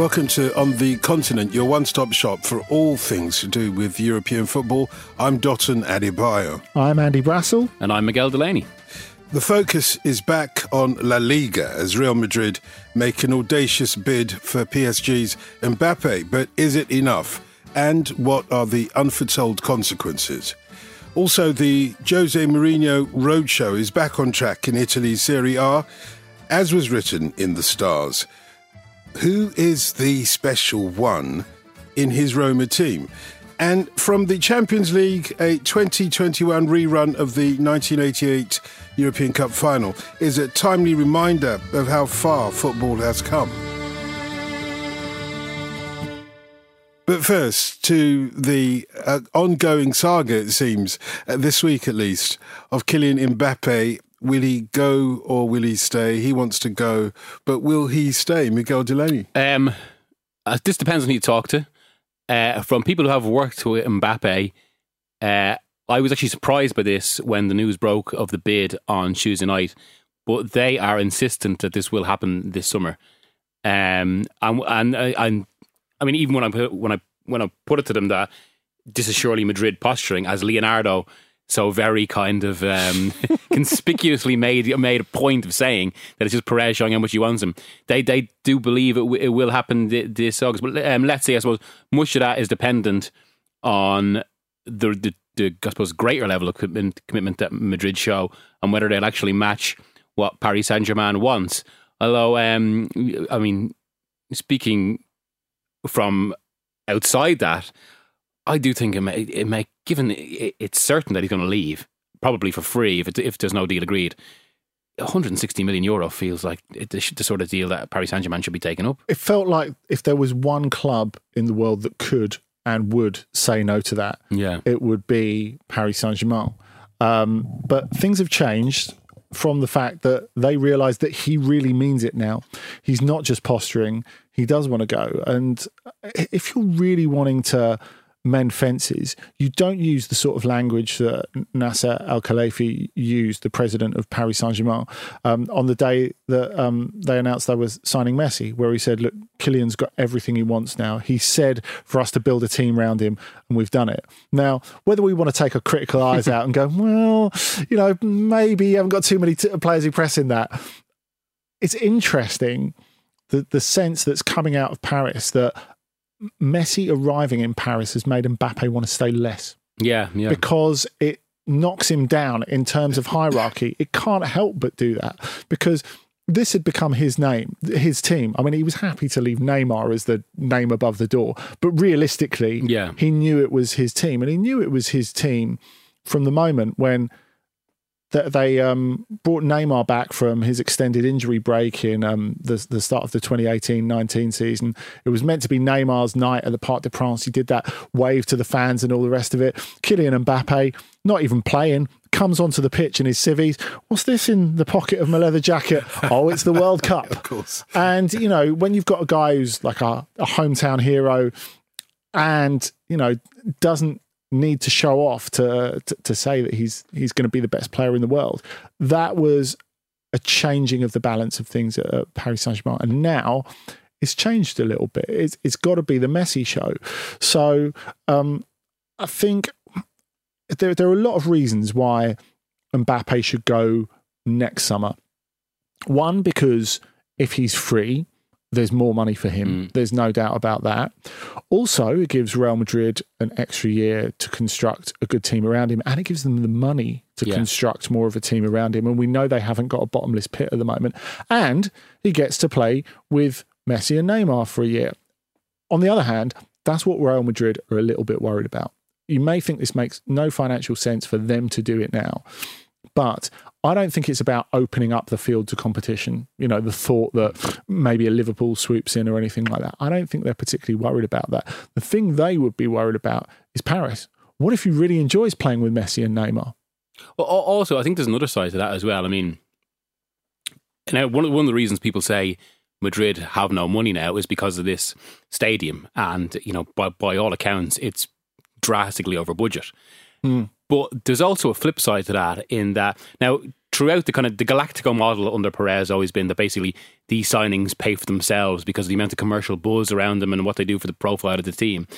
Welcome to On the Continent, your one stop shop for all things to do with European football. I'm Dotun Adebayo. I'm Andy Brassell. And I'm Miguel Delaney. The focus is back on La Liga as Real Madrid make an audacious bid for PSG's Mbappe. But is it enough? And what are the unforetold consequences? Also, the Jose Mourinho roadshow is back on track in Italy's Serie A, as was written in the stars. Who is the special one in his Roma team? And from the Champions League, a 2021 rerun of the 1988 European Cup final is a timely reminder of how far football has come. But first, to the uh, ongoing saga, it seems, uh, this week at least, of Kylian Mbappe Will he go or will he stay? He wants to go, but will he stay? Miguel Delaney. Um, uh, this depends on who you talk to. Uh, from people who have worked with Mbappe, uh, I was actually surprised by this when the news broke of the bid on Tuesday night. But they are insistent that this will happen this summer. Um, and and uh, I mean, even when I when I when I put it to them that this is surely Madrid posturing, as Leonardo so very kind of um, conspicuously made made a point of saying that it's just Perez showing how much he wants him. They they do believe it, w- it will happen this August, but um, let's see. I suppose much of that is dependent on the, the, the I suppose greater level of commitment, commitment that Madrid show and whether they'll actually match what Paris Saint Germain wants. Although, um, I mean, speaking from outside that, I do think it may, it may given it's certain that he's going to leave, probably for free if it, if there's no deal agreed. 160 million euro feels like the, the sort of deal that Paris Saint Germain should be taking up. It felt like if there was one club in the world that could and would say no to that, yeah, it would be Paris Saint Germain. Um, but things have changed from the fact that they realise that he really means it now. He's not just posturing; he does want to go. And if you're really wanting to mend fences, you don't use the sort of language that Nasser Al Khelaifi used, the president of Paris Saint Germain, um, on the day that um, they announced they were signing Messi, where he said, Look, Kylian's got everything he wants now. He said for us to build a team around him, and we've done it. Now, whether we want to take our critical eyes out and go, Well, you know, maybe you haven't got too many t- players who press in that, it's interesting. The, the sense that's coming out of Paris that Messi arriving in Paris has made Mbappe want to stay less. Yeah, yeah. Because it knocks him down in terms of hierarchy. It can't help but do that because this had become his name, his team. I mean, he was happy to leave Neymar as the name above the door, but realistically, yeah. he knew it was his team, and he knew it was his team from the moment when that they um, brought Neymar back from his extended injury break in um, the, the start of the 2018-19 season. It was meant to be Neymar's night at the Parc des Princes. He did that wave to the fans and all the rest of it. Kylian Mbappe, not even playing, comes onto the pitch in his civvies. What's this in the pocket of my leather jacket? Oh, it's the World Cup. of course. And, you know, when you've got a guy who's like a, a hometown hero and, you know, doesn't need to show off to, to, to say that he's he's going to be the best player in the world. That was a changing of the balance of things at Paris Saint Germain, and now it's changed a little bit. It's it's got to be the Messi show. So um, I think there there are a lot of reasons why Mbappe should go next summer. One because if he's free, there's more money for him. Mm. There's no doubt about that. Also, it gives Real Madrid an extra year to construct a good team around him, and it gives them the money to yeah. construct more of a team around him. And we know they haven't got a bottomless pit at the moment. And he gets to play with Messi and Neymar for a year. On the other hand, that's what Real Madrid are a little bit worried about. You may think this makes no financial sense for them to do it now, but I don't think it's about opening up the field to competition. You know, the thought that maybe a Liverpool swoops in or anything like that. I don't think they're particularly worried about that. The thing they would be worried about is Paris. what if he really enjoys playing with Messi and Neymar? Well, also, I think there's another side to that as well. I mean, now one of, one of the reasons people say Madrid have no money now is because of this stadium, and you know, by by all accounts, it's drastically over budget. Hmm. But there's also a flip side to that in that now throughout the kind of the Galactico model under Perez has always been that basically these signings pay for themselves because of the amount of commercial buzz around them and what they do for the profile of the team.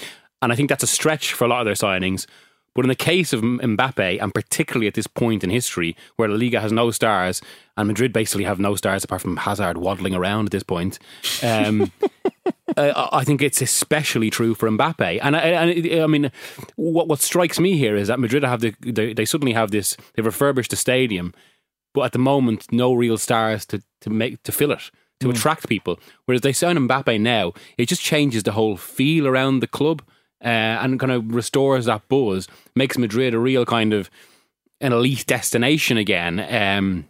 And I think that's a stretch for a lot of their signings. But in the case of Mbappe, and particularly at this point in history where La Liga has no stars and Madrid basically have no stars apart from Hazard waddling around at this point, um, uh, I think it's especially true for Mbappe. And I, and I mean, what what strikes me here is that Madrid have the they, they suddenly have this they've refurbished the stadium, but at the moment no real stars to to make to fill it to attract people. Whereas they sign Mbappe now, it just changes the whole feel around the club uh, and kind of restores that buzz, makes Madrid a real kind of an elite destination again. Um,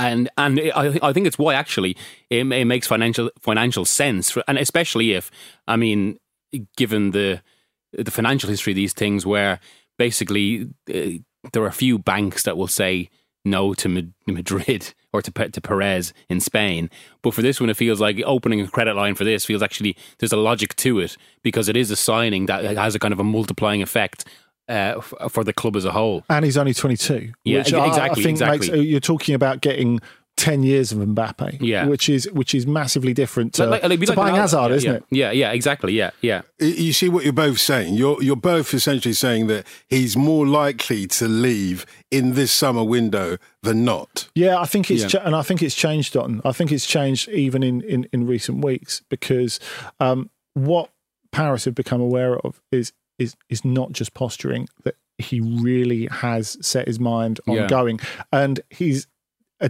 and and I, I think it's why actually it, it makes financial financial sense, for, and especially if I mean, given the the financial history of these things, where basically uh, there are a few banks that will say no to Madrid or to to Perez in Spain, but for this one, it feels like opening a credit line for this feels actually there's a logic to it because it is a signing that has a kind of a multiplying effect. Uh, f- for the club as a whole, And he's only 22. Yeah, which exactly, I think exactly. makes, you're talking about getting 10 years of Mbappe, Yeah. which is which is massively different to, Like- like- to like buying an- Hazard, yeah, isn't yeah. it? Yeah, yeah, exactly. Yeah, yeah. You see what you're both saying. You're you're both essentially saying that he's more likely to leave in this summer window than not. Yeah, I think it's Yeah. cha- and I think it's changed. Don. I think it's changed even in in, in recent weeks because um, what Paris have become aware of is is is not just posturing that he really has set his mind on Yeah. going, and he's. I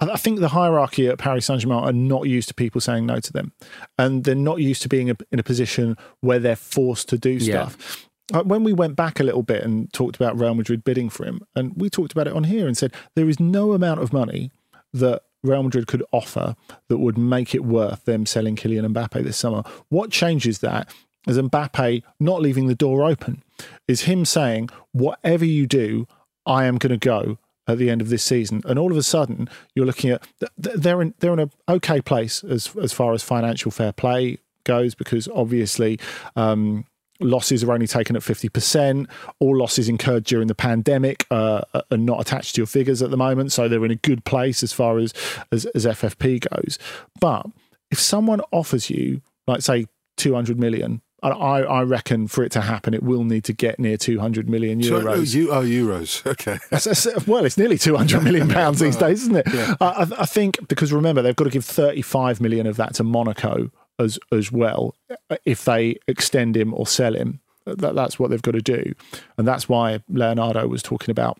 I think the hierarchy at Paris Saint Germain are not used to people saying no to them, and they're not used to being in a position where they're forced to do stuff. Uh, When we went back a little bit and talked about Real Madrid bidding for him, and we talked about it on here and said there is no amount of money that Real Madrid could offer that would make it worth them selling Kylian Mbappe this summer. What changes that is Mbappe not leaving the door open, is him saying, whatever you do, I am going to go at the end of this season. And all of a sudden, you're looking at th- th- they're in they're in a okay place as as far as financial fair play goes because obviously. Um, Losses are only taken at 50%. All losses incurred during the pandemic uh, are not attached to your figures at the moment. So they're in a good place as far as, as, as FFP goes. But if someone offers you, like, say, 200 million, I, I reckon for it to happen, it will need to get near 200 million So, euros. you, oh, euros. Okay. Well, it's nearly 200 million pounds these days, isn't it? I, I I think because remember, they've got to give 35 million of that to Monaco as as well if they extend him or sell him. That, that's what they've got to do. And that's why Leonardo was talking about.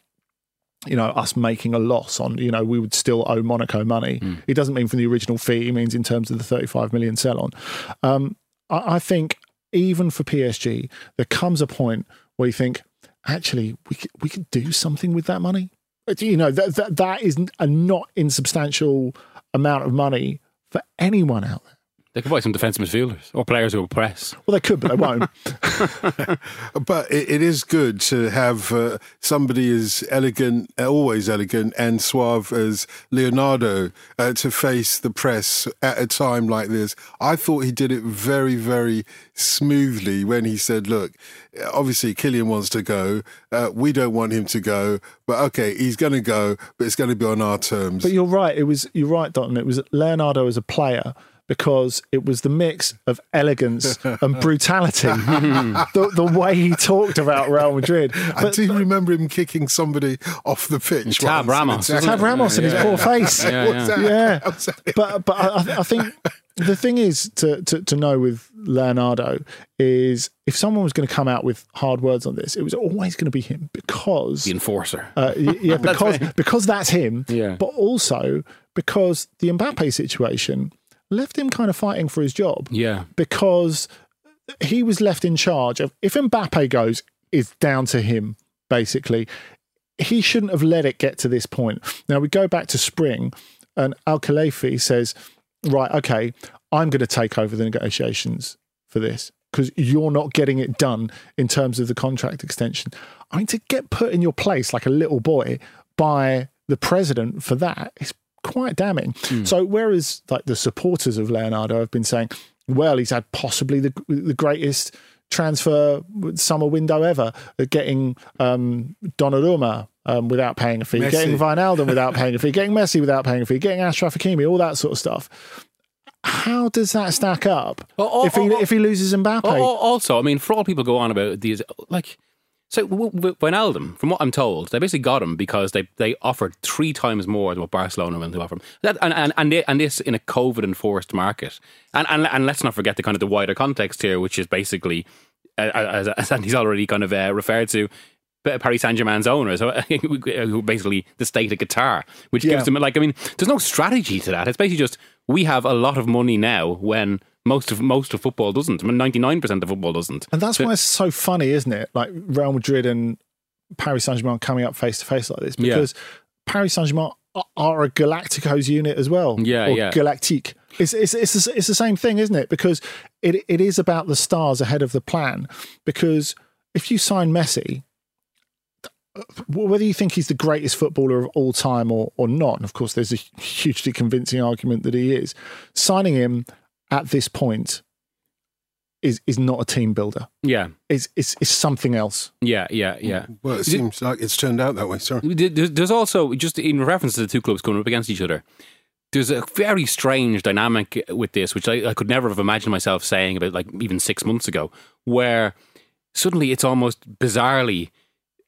You know, us making a loss on, you know, we would still owe Monaco money. It doesn't mean from the original fee, it means in terms of the 35 million sell on. Um, I, I think even for PSG, there comes a point where you think, actually, we could, we could do something with that money. You know, that, that, that is a not insubstantial amount of money for anyone out there. They could buy some defensive midfielders or players who will press. Well, they could, but they won't. But it, it is good to have uh, somebody as elegant, uh, always elegant and suave as Leonardo uh, to face the press at a time like this. I thought he did it very, very smoothly when he said, look, obviously Kylian wants to go. Uh, we don't want him to go. But okay, he's going to go, but it's going to be on our terms. But you're right. It was you're right, Dotun. It was Leonardo as a player because it was the mix of elegance and brutality. the, the way he talked about Real Madrid. I do remember him kicking somebody off the pitch. Tab once. Ramos, Tab- wasn't Tab Ramos and his poor face. Yeah, What's yeah. that? Yeah. But but I, I think the thing is to, to to know with Leonardo is if someone was going to come out with hard words on this, it was always going to be him because The enforcer. uh, yeah because because that's him. Yeah. But also because the Mbappe situation left him kind of fighting for his job yeah. because he was left in charge of if Mbappe goes, it's down to him, basically. He shouldn't have let it get to this point. Now we go back to spring, and Al Khelaifi says, Right, okay, I'm going to take over the negotiations for this because you're not getting it done in terms of the contract extension. I mean, to get put in your place like a little boy by the president for that is quite damning. Hmm. So, whereas like the supporters of Leonardo have been saying, well, he's had possibly the the greatest transfer summer window ever, getting um, Donnarumma um, without paying a fee, Messi. getting Wijnaldum without paying a fee, getting Messi without paying a fee, getting Achraf Hakimi, all that sort of stuff. How does that stack up if he if he loses Mbappe? Also, I mean, for all people go on about these, like, so Wijnaldum, from what I'm told, they basically got him because they, they offered three times more than what Barcelona went to offer him. That, and, and, and, they- and this in a COVID enforced market. And, and and let's not forget the kind of the wider context here, which is basically, uh, as, as Andy's already kind of uh, referred to, Paris Saint Germain's owners, who who basically the state of Qatar, which Yeah. gives them like I mean, there's no strategy to that. It's basically just we have a lot of money now when most of most of football doesn't. I mean, ninety nine percent of football doesn't. And that's why it's so funny, isn't it? Like Real Madrid and Paris Saint Germain coming up face to face like this Yeah. because Paris Saint Germain are a Galacticos unit as well. Yeah, or yeah. Galactique. It's, it's, it's, the- it's the same thing, isn't it? Because it, it is about the stars ahead of the plan. Because if you sign Messi, whether you think he's the greatest footballer of all time or, or not, and of course, there's a hugely convincing argument that he is, signing him at this point is, is not a team builder Yeah, it's is is something else. yeah, yeah, yeah. Well, it seems like it's turned out that way. Sorry. There's also just in reference to the two clubs coming up against each other. There's a very strange dynamic with this, which I, I could never have imagined myself saying about like even six months ago, where suddenly it's almost bizarrely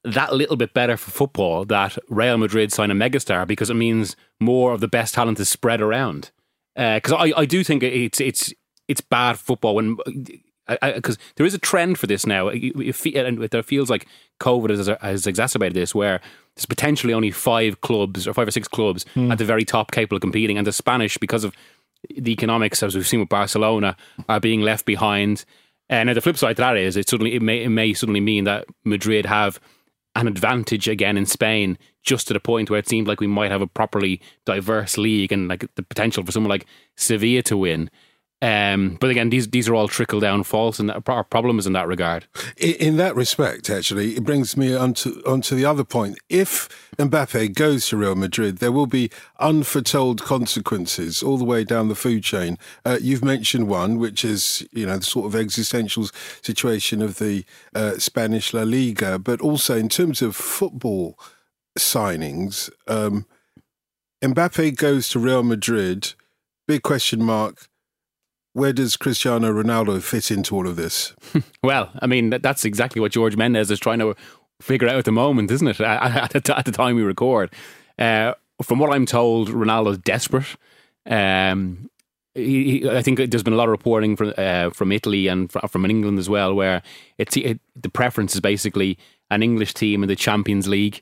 that little bit better for football that Real Madrid sign a megastar because it means more of the best talent is spread around. Uh, because I, I do think it's it's it's bad football when because there is a trend for this now. It, it, and it feels like COVID has, has exacerbated this, where there's potentially only five clubs or five or six clubs hmm. at the very top capable of competing, and the Spanish, because of the economics, as we've seen with Barcelona, are being left behind. And now the flip side to that is it suddenly it may it may suddenly mean that Madrid have an advantage again in Spain, just to the point where it seemed like we might have a properly diverse league and like the potential for someone like Sevilla to win. Um, but again, these these are all trickle down faults and are problems in that regard. In, in that respect, actually, it brings me onto onto the other point. If Mbappe goes to Real Madrid, there will be unforetold consequences all the way down the food chain. Uh, you've mentioned one, which is you know the sort of existential situation of the uh, Spanish La Liga, but also in terms of football signings, um, Mbappe goes to Real Madrid. Big question mark. Where does Cristiano Ronaldo fit into all of this? Well, I mean that, that's exactly what Jorge Mendes is trying to figure out at the moment, isn't it? At, at, the, at the time we record, uh, from what I'm told, Ronaldo's desperate. Um, he, he, I think there's been a lot of reporting from uh, from Italy and fr- from England as well, where it's it, the preference is basically an English team in the Champions League.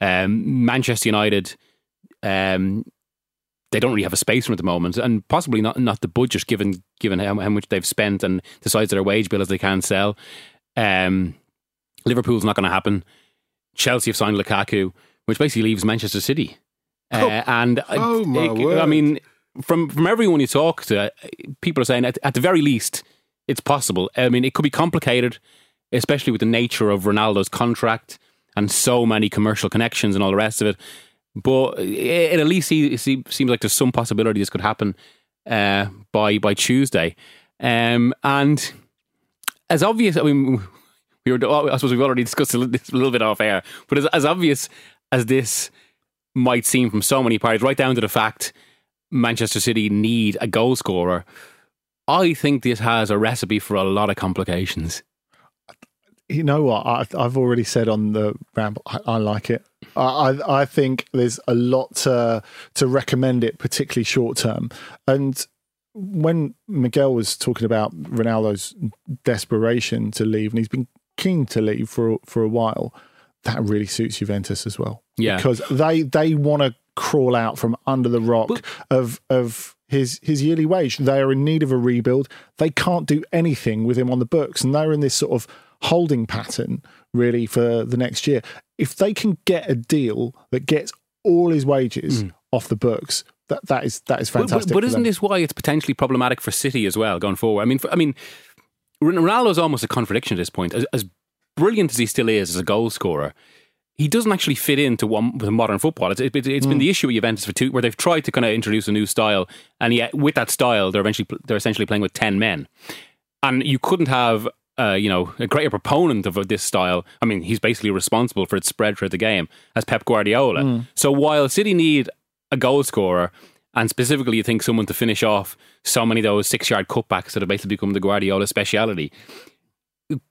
Um, Manchester United, um, they don't really have a space for him at the moment, and possibly not not the budget given given how, how much they've spent and the size of their wage bill as they can sell. Um, Liverpool's not going to happen. Chelsea have signed Lukaku, which basically leaves Manchester City. Uh, and I- Oh, my I, word. mean, from from everyone you talk to, people are saying at, at the very least it's possible. I mean, it could be complicated, especially with the nature of Ronaldo's contract and so many commercial connections and all the rest of it. But it, at least see, seems like there's some possibility this could happen uh, by by Tuesday. Um, and as obvious, I mean, we were. I suppose we've already discussed this a little bit off air, but as, as obvious as this might seem from so many parties, right down to the fact Manchester City need a goal scorer, I think this has a recipe for a lot of complications. You know what? I, I've already said on the ramble. I, I like it. I, I I think there's a lot to to recommend it, particularly short term. And when Miguel was talking about Ronaldo's desperation to leave, and he's been keen to leave for for a while, that really suits Juventus as well. Yeah. because they they want to crawl out from under the rock of of his his yearly wage. They are in need of a rebuild. They can't do anything with him on the books, and they're in this sort of holding pattern really for the next year. If they can get a deal that gets all his wages off the books, that that is that is fantastic. But, but for isn't this why it's potentially problematic for City as well going forward? I mean, for, I mean, Ronaldo's almost a contradiction at this point. As, as brilliant as he still is as a goal scorer, he doesn't actually fit into one with modern football. It's, it, has mm. been the issue with Juventus for two, where they've tried to kind of introduce a new style, and yet with that style, they're eventually they're essentially playing with ten men, and you couldn't have. Uh, you know, a greater proponent of this style. I mean, he's basically responsible for its spread throughout the game as Pep Guardiola. Mm. So while City need a goal scorer, and specifically, you think someone to finish off so many of those six yard cutbacks that have basically become the Guardiola speciality.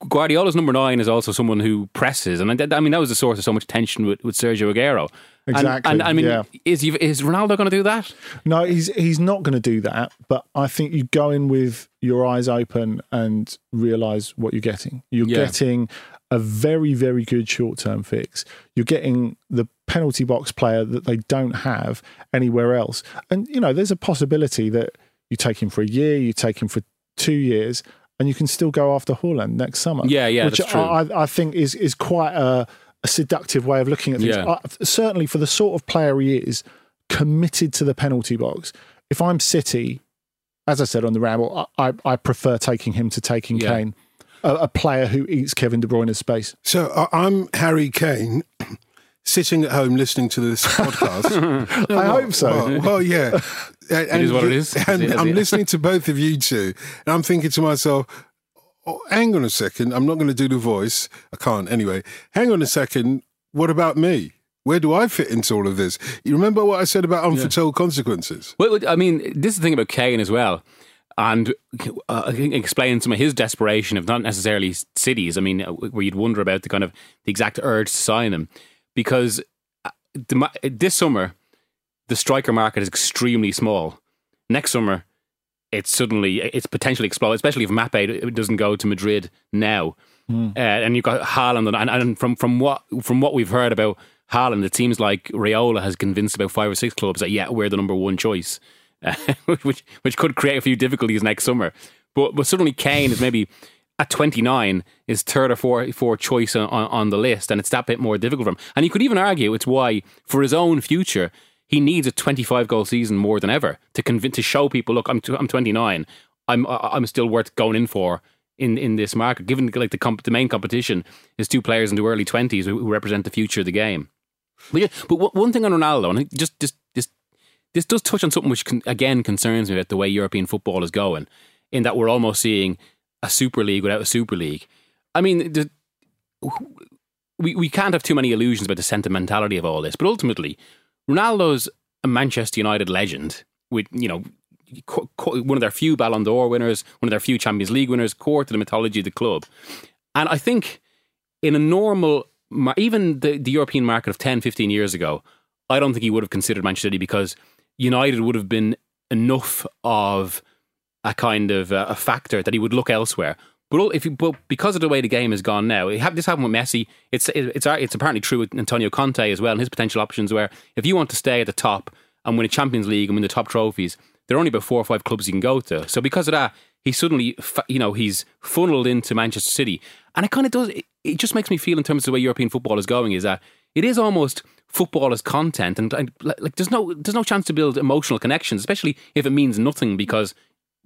Guardiola's number nine is also someone who presses, and I, I mean that was the source of so much tension with, with Sergio Aguero. Exactly. And, and I mean, yeah. is he, is Ronaldo going to do that? No, he's he's not going to do that. But I think you go in with your eyes open and realize what you're getting. You're yeah. getting a very very good short term fix. You're getting the penalty box player that they don't have anywhere else. And you know, there's a possibility that you take him for a year, you take him for two years and you can still go after Haaland next summer. Yeah, yeah, which I, I, think is is quite a, a, seductive way of looking at things. Yeah. I, certainly for the sort of player he is, committed to the penalty box. If I'm City, as I said on the ramble, I, I prefer taking him to taking yeah. Kane, a, a, player who eats Kevin De Bruyne's space. So uh, I'm Harry Kane. Sitting at home listening to this podcast. I well, hope so. Well, well yeah. And, it is what it is. And it, I'm listening to both of you two, and I'm thinking to myself, oh, hang on a second, I'm not going to do the voice. I can't anyway. Hang on a second, what about me? Where do I fit into all of this? You remember what I said about unforetold yeah. consequences? Well, I mean, this is the thing about Kane as well. And uh, I think explain some of his desperation of not necessarily cities. I mean, uh, where you'd wonder about the kind of the exact urge to sign him, because uh, the, this summer the striker market is extremely small. Next summer, it's suddenly it's potentially explode, especially if Mbappe doesn't go to Madrid now. Mm. Uh, and you've got Haaland, and, and, from from what from what we've heard about Haaland, it seems like Raiola has convinced about five or six clubs that yeah, we're the number one choice, uh, which which could create a few difficulties next summer. But but suddenly Kane is maybe at 29 is third or fourth, fourth choice on, on the list, and it's that bit more difficult for him. And you could even argue it's why, for his own future, he needs a 25 goal season more than ever to convince to show people, look, I'm t- I'm 29, I'm I'm still worth going in for in, in this market. Given like the comp- the main competition is two players in the early 20s who, who represent the future of the game. But yeah, but w- one thing on Ronaldo, and just just this this does touch on something which con- again concerns me about the way European football is going, in that we're almost seeing a Super League without a Super League. I mean, the, we we can't have too many illusions about the sentimentality of all this, but ultimately Ronaldo's a Manchester United legend with, you know, one of their few Ballon d'Or winners, one of their few Champions League winners, core to the mythology of the club. And I think in a normal, even the, the European market of 10, 15 years ago, I don't think he would have considered Manchester City because United would have been enough of a kind of uh, a factor that he would look elsewhere. But if you, but because of the way the game has gone now, this happened with Messi. It's it's it's apparently true with Antonio Conte as well, and his potential options. Where if you want to stay at the top and win a Champions League and win the top trophies, there are only about four or five clubs you can go to. So because of that, he suddenly you know he's funneled into Manchester City, and it kind of does. It, it just makes me feel in terms of the way European football is going is that it is almost football as content, and, and like there's no there's no chance to build emotional connections, especially if it means nothing because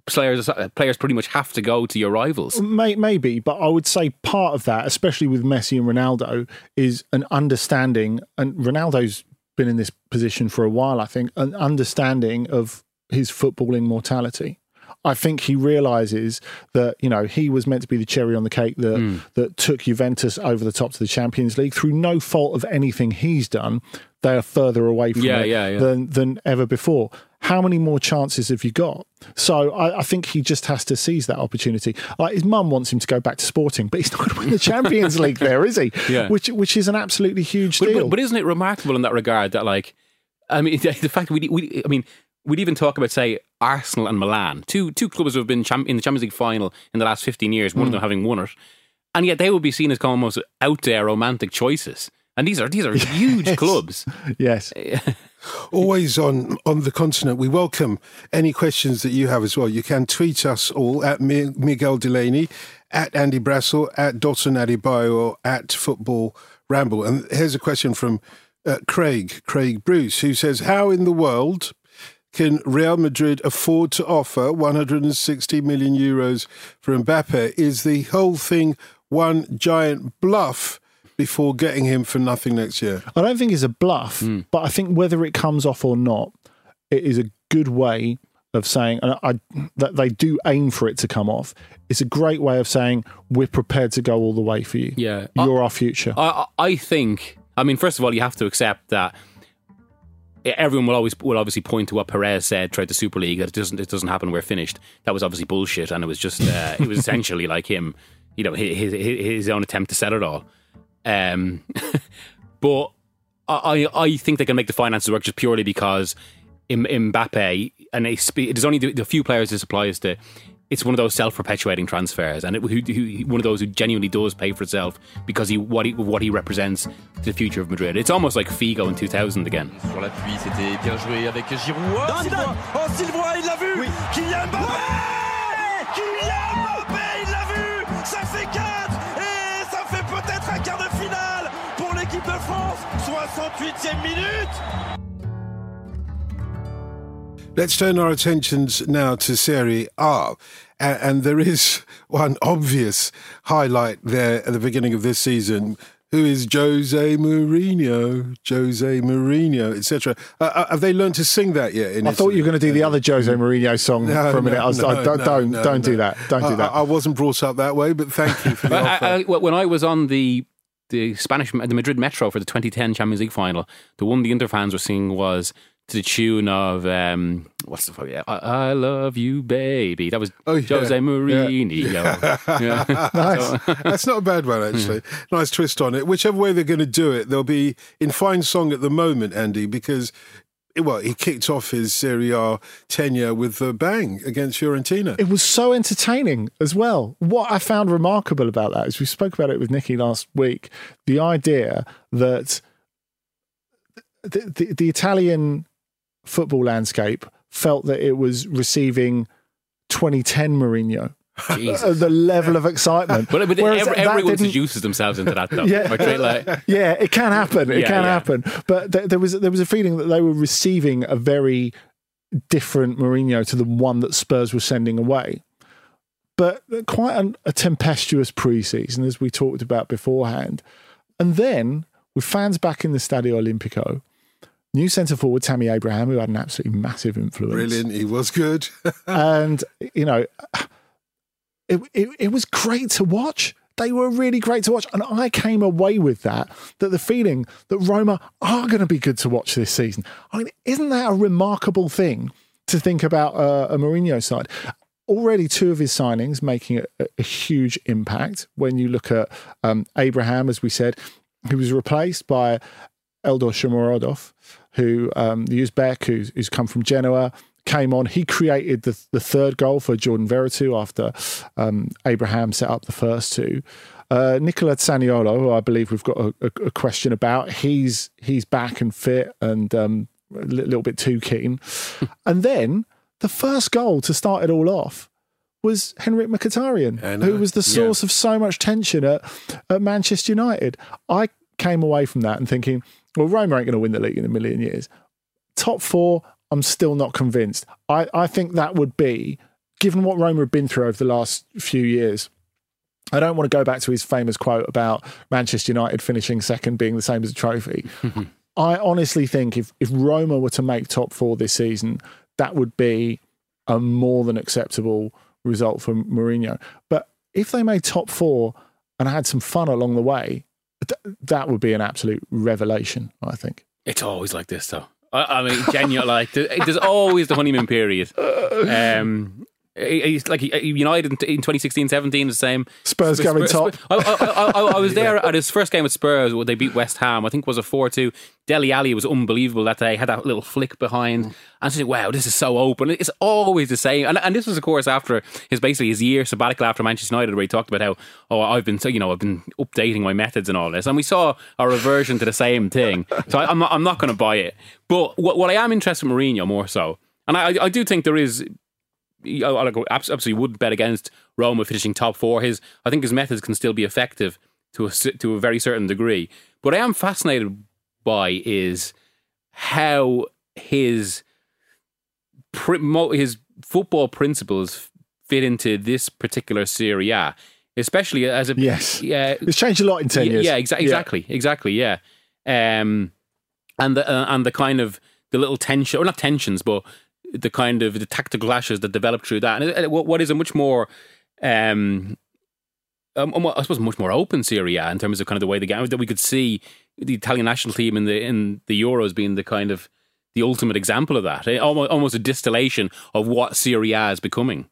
players uh, players pretty much have to go to your rivals. Maybe, but I would say part of that, especially with Messi and Ronaldo, is an understanding. And Ronaldo's been in this position for a while. I think an understanding of his footballing mortality. I think he realizes that you know he was meant to be the cherry on the cake that mm. that took Juventus over the top to the Champions League through no fault of anything he's done. They are further away from yeah, it yeah, yeah. than than ever before how many more chances have you got? So I, I, think he just has to seize that opportunity. Like his mum wants him to go back to sporting, but he's not going to win the Champions League there, is he? Yeah. Which which is an absolutely huge but, deal. But, but, isn't it remarkable in that regard that like, I mean, the fact we we I mean. We'd even talk about, say, Arsenal and Milan, two two clubs who have been champ- in the Champions League final in the last fifteen years. One mm. of them having won it, and yet they would be seen as almost out there romantic choices. And these are these are huge clubs. Yes. Always on on the continent. We welcome any questions that you have as well. You can tweet us all at Miguel Delaney, at Andy Brassell, at Dotun Adebayo, or at Football Ramble. And here's a question from uh, Craig, Craig Bruce, who says, How in the world can Real Madrid afford to offer 160 million euros for Mbappe? Is the whole thing one giant bluff before getting him for nothing next year? I don't think it's a bluff, Mm. but I think whether it comes off or not, it is a good way of saying, and I, that they do aim for it to come off. It's a great way of saying we're prepared to go all the way for you. Yeah. you're our future. I, I I think. I mean, first of all, you have to accept that everyone will always will obviously point to what Perez said throughout the Super League that it doesn't it doesn't happen. We're finished. That was obviously bullshit, and it was just uh, it was essentially like him, you know, his, his his own attempt to set it all. Um, but I I think they can make the finances work just purely because Mbappe and spe- there's only the, the few players this applies to. It's one of those self-perpetuating transfers, and it, who, who, one of those who genuinely does pay for itself because he what he what he represents to the future of Madrid. It's almost like Figo in 2000 again. Sur l'appui, c'était bien joué avec Giroud. Oh, Dans Sylvain Oh, Sylvain, il l'a vu. Kylian Mbappé. Kylian Mbappé, il l'a vu. Ça fait 4 Et ça fait peut-être un quart de finale pour l'équipe de France. 68e minute Let's turn our attentions now to Serie A. A- And there is one obvious highlight there at the beginning of this season. Who is Jose Mourinho? Jose Mourinho, etc. Uh, uh, have they learned to sing that yet? In I thought you were going to do the other Jose Mourinho song No, for a minute. no, I was, no, I, don't no, don't, no, don't do that. Don't do that. I, I wasn't brought up that way, but thank you for the offer. I, I, when I was on the the Spanish the Madrid Metro for the 2010 Champions League final, the one the Inter fans were singing was to the tune of um, what's the fuck? Yeah, I, I love you, baby. That was Oh, yeah. Jose Mourinho. Yeah. nice. That's not a bad one, actually. nice twist on it. Whichever way they're going to do it, they'll be in fine song at the moment, Andy, because well, he kicked off his Serie A tenure with a bang against Fiorentina. It was so entertaining as well. What I found remarkable about that is we spoke about it with Nikki last week. The idea that the, the, the Italian football landscape felt that it was receiving 2010 Mourinho. Jesus. The level of excitement. But, but Whereas every, everyone seduces themselves into that, though. Yeah. Like, yeah, it can happen. It Yeah, can yeah. happen. But th- there was there was a feeling that they were receiving a very different Mourinho to the one that Spurs were sending away. But quite an, a tempestuous pre-season, as we talked about beforehand. And then with fans back in the Stadio Olimpico, new centre forward Tammy Abraham, who had an absolutely massive influence, Brilliant. He was good. and you know, it, it it was great to watch. They were really great to watch, and I came away with that that the feeling that Roma are going to be good to watch this season. I mean, isn't that a remarkable thing to think about uh, a Mourinho side? Already, two of his signings making a, a huge impact. When you look at um, Abraham, as we said, he was replaced by Eldor Shomurodov, who um, the Uzbek, who's, who's come from Genoa, came on. He created the, the third goal for Jordan Veretout after um, Abraham set up the first two. Uh, Nicola Zaniolo, who I believe we've got a, a, a question about, he's he's back and fit and um, a li- little bit too keen. and then the first goal to start it all off was Henrikh Mkhitaryan, who was the source of so much tension at, at Manchester United. I came away from that and thinking, well, Roma ain't going to win the league in a million years. Top four, I'm still not convinced. I, I think that would be, given what Roma have been through over the last few years, I don't want to go back to his famous quote about Manchester United finishing second being the same as a trophy. I honestly think if, if Roma were to make top four this season, that would be a more than acceptable result for Mourinho. But if they made top four and had some fun along the way, th- that would be an absolute revelation, I think. It's always like this, though. I, I mean, genuine. like there's always the honeymoon period. Um, it's like United in 2016-17 the same. Spurs going top. I, I, I, I was there at his first game with Spurs where they beat West Ham. I think it was a 4-2. Dele Alli was unbelievable that day. Had that little flick behind. Mm. And I said, wow, this is so open. It's always the same. And, and this was, of course, after his basically his year sabbatical after Manchester United where he talked about how, oh, I've been, so you know, I've been updating my methods and all this. And we saw a reversion to the same thing. So I, I'm not, I'm not going to buy it. But what, what I am interested in Mourinho more so, and I, I do think there is I, I like, abs- absolutely would bet against Roma finishing top four. His, I think his methods can still be effective to a to a very certain degree. But I am fascinated by is how his his football principles fit into this particular Serie A, especially as a yes, yeah, it's changed a lot in ten yeah, years. Yeah, exa- exactly, yeah. exactly, yeah. Um, and the uh, and the kind of the little tension, or not tensions, but the kind of the tactical clashes that develop through that, and what is a much more um, um, I suppose much more open Serie A in terms of kind of the way the game that we could see the Italian national team in the in the Euros being the kind of the ultimate example of that, almost, almost a distillation of what Serie A is becoming.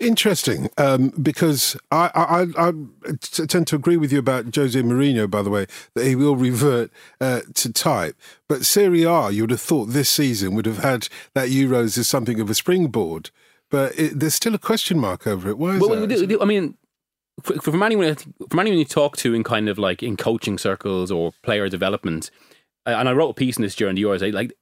Interesting, um, because I, I, I, tend to agree with you about Jose Mourinho, by the way, that he will revert uh, to type. But Serie A, you would have thought this season would have had that Euros as something of a springboard. But it, there's still a question mark over it. Why is well, that? I mean, from anyone from anyone you talk to in kind of like in coaching circles or player development, and I wrote a piece in this during the Euros. Like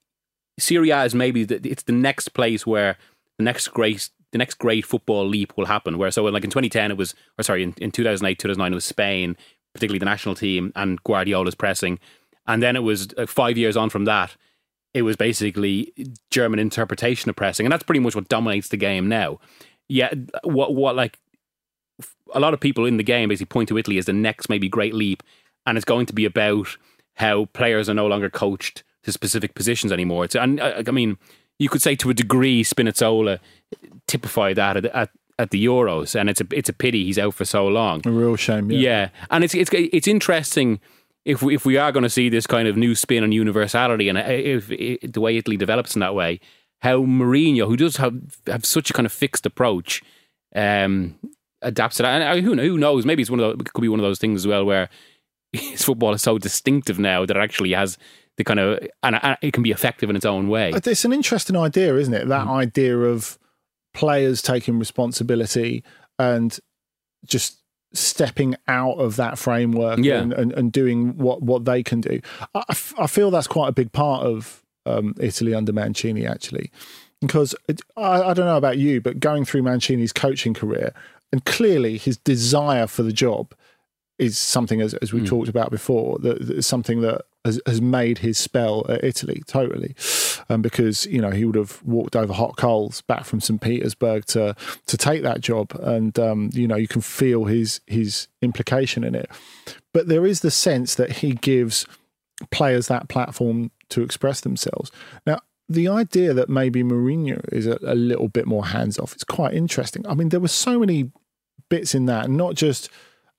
Serie A is maybe the, it's the next place where the next great the next great football leap will happen. Where so like in 2010 it was, or sorry, in, in 2008 2009 it was Spain, particularly the national team and Guardiola's pressing, and then it was uh, five years on from that. It was basically German interpretation of pressing, and that's pretty much what dominates the game now. Yeah, what what like a lot of people in the game basically point to Italy as the next maybe great leap, and it's going to be about how players are no longer coached to specific positions anymore. It's, and I, I mean, you could say to a degree, Spinazzola typified that at, at, at the Euros, and it's a it's a pity he's out for so long. A real shame. Yeah, yeah. and it's it's it's interesting if we, if we are going to see this kind of new spin on universality, and if, if the way Italy develops in that way, how Mourinho, who does have have such a kind of fixed approach, um, adapts to that. And who who knows? Maybe it's one of those, it could be one of those things as well where his football is so distinctive now that it actually has the kind of and it can be effective in its own way. It's an interesting idea, isn't it? That mm. idea of players taking responsibility and just stepping out of that framework yeah. and, and, and, doing what, what they can do. I, I feel that's quite a big part of um, Italy under Mancini, actually. Because it, I, I don't know about you, but going through Mancini's coaching career, and clearly his desire for the job is something, as, as we mm. talked about before, that, that is something that has, has, made his spell at Italy totally. Um, because you know he would have walked over hot coals back from St Petersburg to to take that job, and um, you know you can feel his his implication in it. But there is the sense that he gives players that platform to express themselves. Now, the idea that maybe Mourinho is a, a little bit more hands off is quite interesting. I mean, there were so many bits in that, not just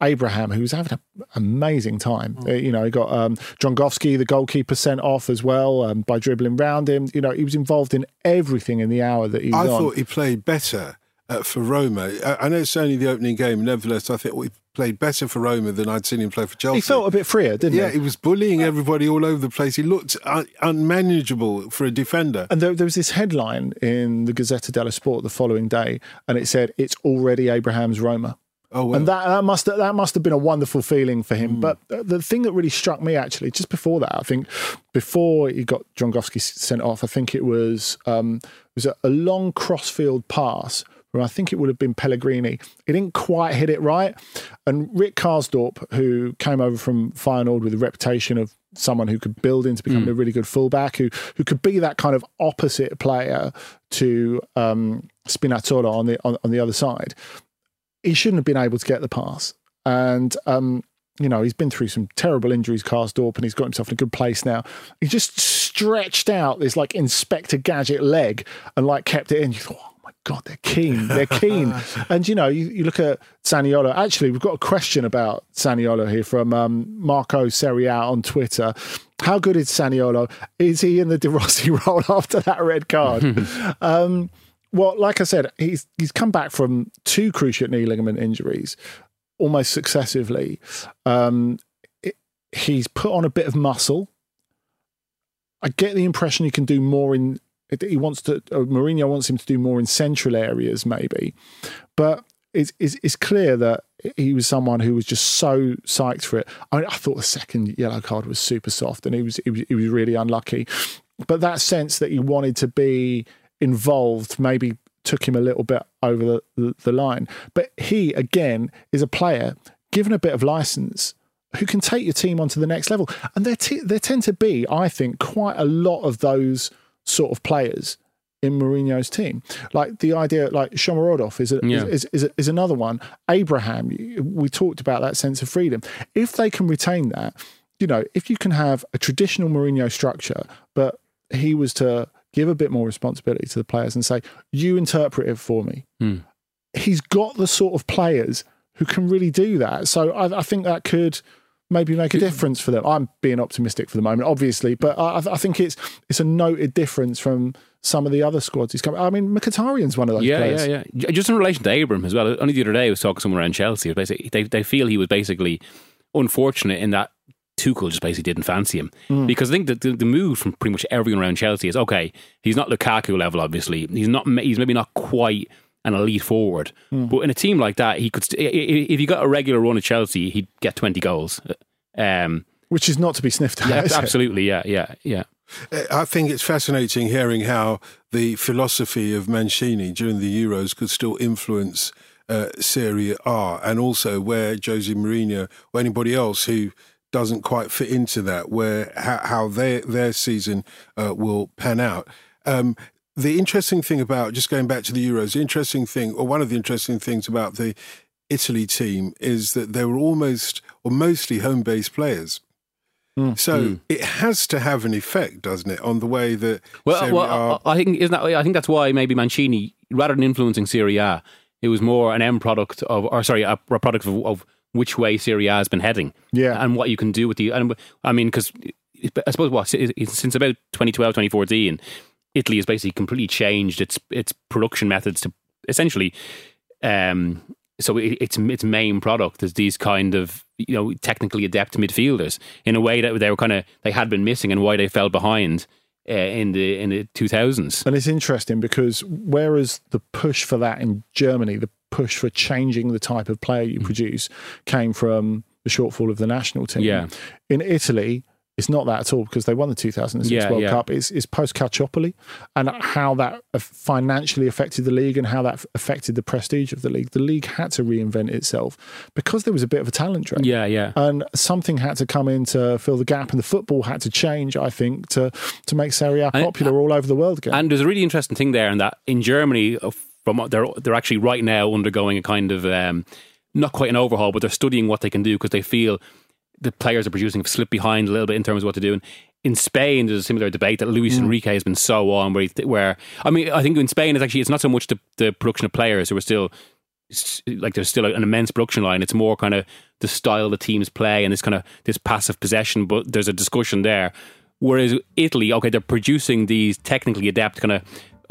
Abraham, who was having an amazing time. Mm. Uh, you know, he got um, the goalkeeper, sent off as well um, by dribbling round him. You know, he was involved in everything in the hour that he was I on. thought he played better uh, for Roma. I, I, know it's only the opening game. Nevertheless, I think he played better for Roma than I'd seen him play for Chelsea. He felt a bit freer, didn't yeah, he? Yeah, he was bullying everybody all over the place. He looked un- unmanageable for a defender. And there, there, was this headline in the Gazzetta dello Sport the following day, and it said, "It's already Abraham's Roma." Oh. And that that must that must have been a wonderful feeling for him. Mm. But the thing that really struck me actually, just before that, I think before he got Dragowski sent off, I think it was um, was a, a long crossfield pass where I think it would have been Pellegrini. He didn't quite hit it right. And Rick Karsdorp, who came over from Feyenoord with a reputation of someone who could build into becoming mm. a really good fullback, who who could be that kind of opposite player to um, Spinazzola on the on, on the other side he shouldn't have been able to get the pass. And um, you know, he's been through some terrible injuries, Karsdorp, and he's got himself in a good place now. He just stretched out this like Inspector Gadget leg and like kept it in. You thought, oh my God, they're keen. They're keen. and you know, you, you, look at Zaniolo. Actually, we've got a question about Zaniolo here from um, Marco Seria on Twitter. How good is Zaniolo? Is he in the De Rossi role after that red card? um, well, like I said, he's he's come back from two cruciate knee ligament injuries almost successively. Um, it, he's put on a bit of muscle. I get the impression he can do more in. He wants to. Uh, Mourinho wants him to do more in central areas, maybe, but it's, it's, it's clear that he was someone who was just so psyched for it. I, mean, I, thought the second yellow card was super soft, and he was, he was he was really unlucky. But that sense that he wanted to be involved maybe took him a little bit over the, the, the line. But he, again, is a player given a bit of license who can take your team onto the next level. And there, t- there tend to be, I think, quite a lot of those sort of players in Mourinho's team. Like the idea, like Shomurodov is, a, Yeah. is, is, is, is another one. Abraham, we talked about that sense of freedom. If they can retain that, you know, if you can have a traditional Mourinho structure, but he was to give a bit more responsibility to the players and say, you interpret it for me. Hmm. He's got the sort of players who can really do that. So I, I think that could maybe make a difference for them. I'm being optimistic for the moment, obviously, but I, I think it's it's a noted difference from some of the other squads he's coming. I mean, Mkhitaryan's one of those Yeah, players. yeah, yeah. Just in relation to Abraham as well. Only the other day I was talking to someone around Chelsea. Basically, they they feel he was basically unfortunate in that Tuchel just basically didn't fancy him because I think that the, the mood from pretty much everyone around Chelsea is okay. He's not Lukaku level, obviously. He's not. He's maybe not quite an elite forward, but in a team like that, he could. st- i- i- If he got a regular run at Chelsea, he'd get twenty goals. Um, Which is not to be sniffed at. yeah, is it? absolutely. Yeah, yeah, yeah. Uh, I think it's fascinating hearing how the philosophy of Mancini during the Euros could still influence uh, Serie A, and also where Jose Mourinho or anybody else who doesn't quite fit into that, where how, how their their season uh, will pan out. Um, the interesting thing about just going back to the Euros, the interesting thing, or one of the interesting things about the Italy team is that they were almost or mostly home based players. So it has to have an effect, doesn't it, on the way that Well, Serie well, A- I think isn't that, I think that's why maybe Mancini, rather than influencing Serie A, it was more an end product of, or sorry, a, a product of, of which way Serie A has been heading, Yeah. and what you can do with the. And I mean, because I suppose what since about 2012, 2014, Italy has basically completely changed its its production methods to essentially. Um, so it, its its main product is these kind of you know technically adept midfielders in a way that they were kind of they had been missing and why they fell behind uh, in the in the two thousands. And it's interesting because whereas the push for that in Germany, the push for changing the type of player Mm. you produce came from the shortfall of the national team. Yeah. In Italy, it's not that at all because they won the 2006 Yeah, World yeah. Cup. It's, it's post Calciopoli and how that financially affected the league and how that affected the prestige of the league. The league had to reinvent itself because there was a bit of a talent drain. Yeah, yeah. And something had to come in to fill the gap, and the football had to change, I think, to to make Serie A And- popular all over the world again. And there's a really interesting thing there in that in Germany, uh, from they're they're actually right now undergoing a kind of um, not quite an overhaul, but they're studying what they can do because they feel the players are producing have slipped behind a little bit in terms of what they're doing. In Spain, there's a similar debate that Luis Enrique has been so on, where, he, where I mean, I think in Spain, it's actually it's not so much the, the production of players who are still like there's still an immense production line. It's more kind of the style the teams play and this kind of this passive possession. But there's a discussion there. Whereas Italy, okay, they're producing these technically adept kind of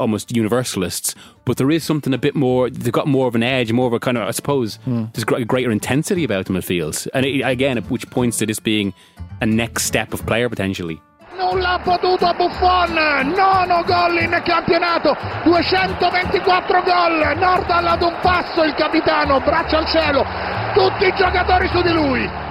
almost universalists, but there is something a bit more. They've got more of an edge, more of a kind of I suppose hmm. there's gr- greater intensity about them. It feels, and it, again, which points to this being a next step of player potentially. Nulla ha potuto Buffon, nono gol in campionato, 224 gol, Nordahl ad un passo, il capitano, braccia al cielo, tutti i giocatori su di lui.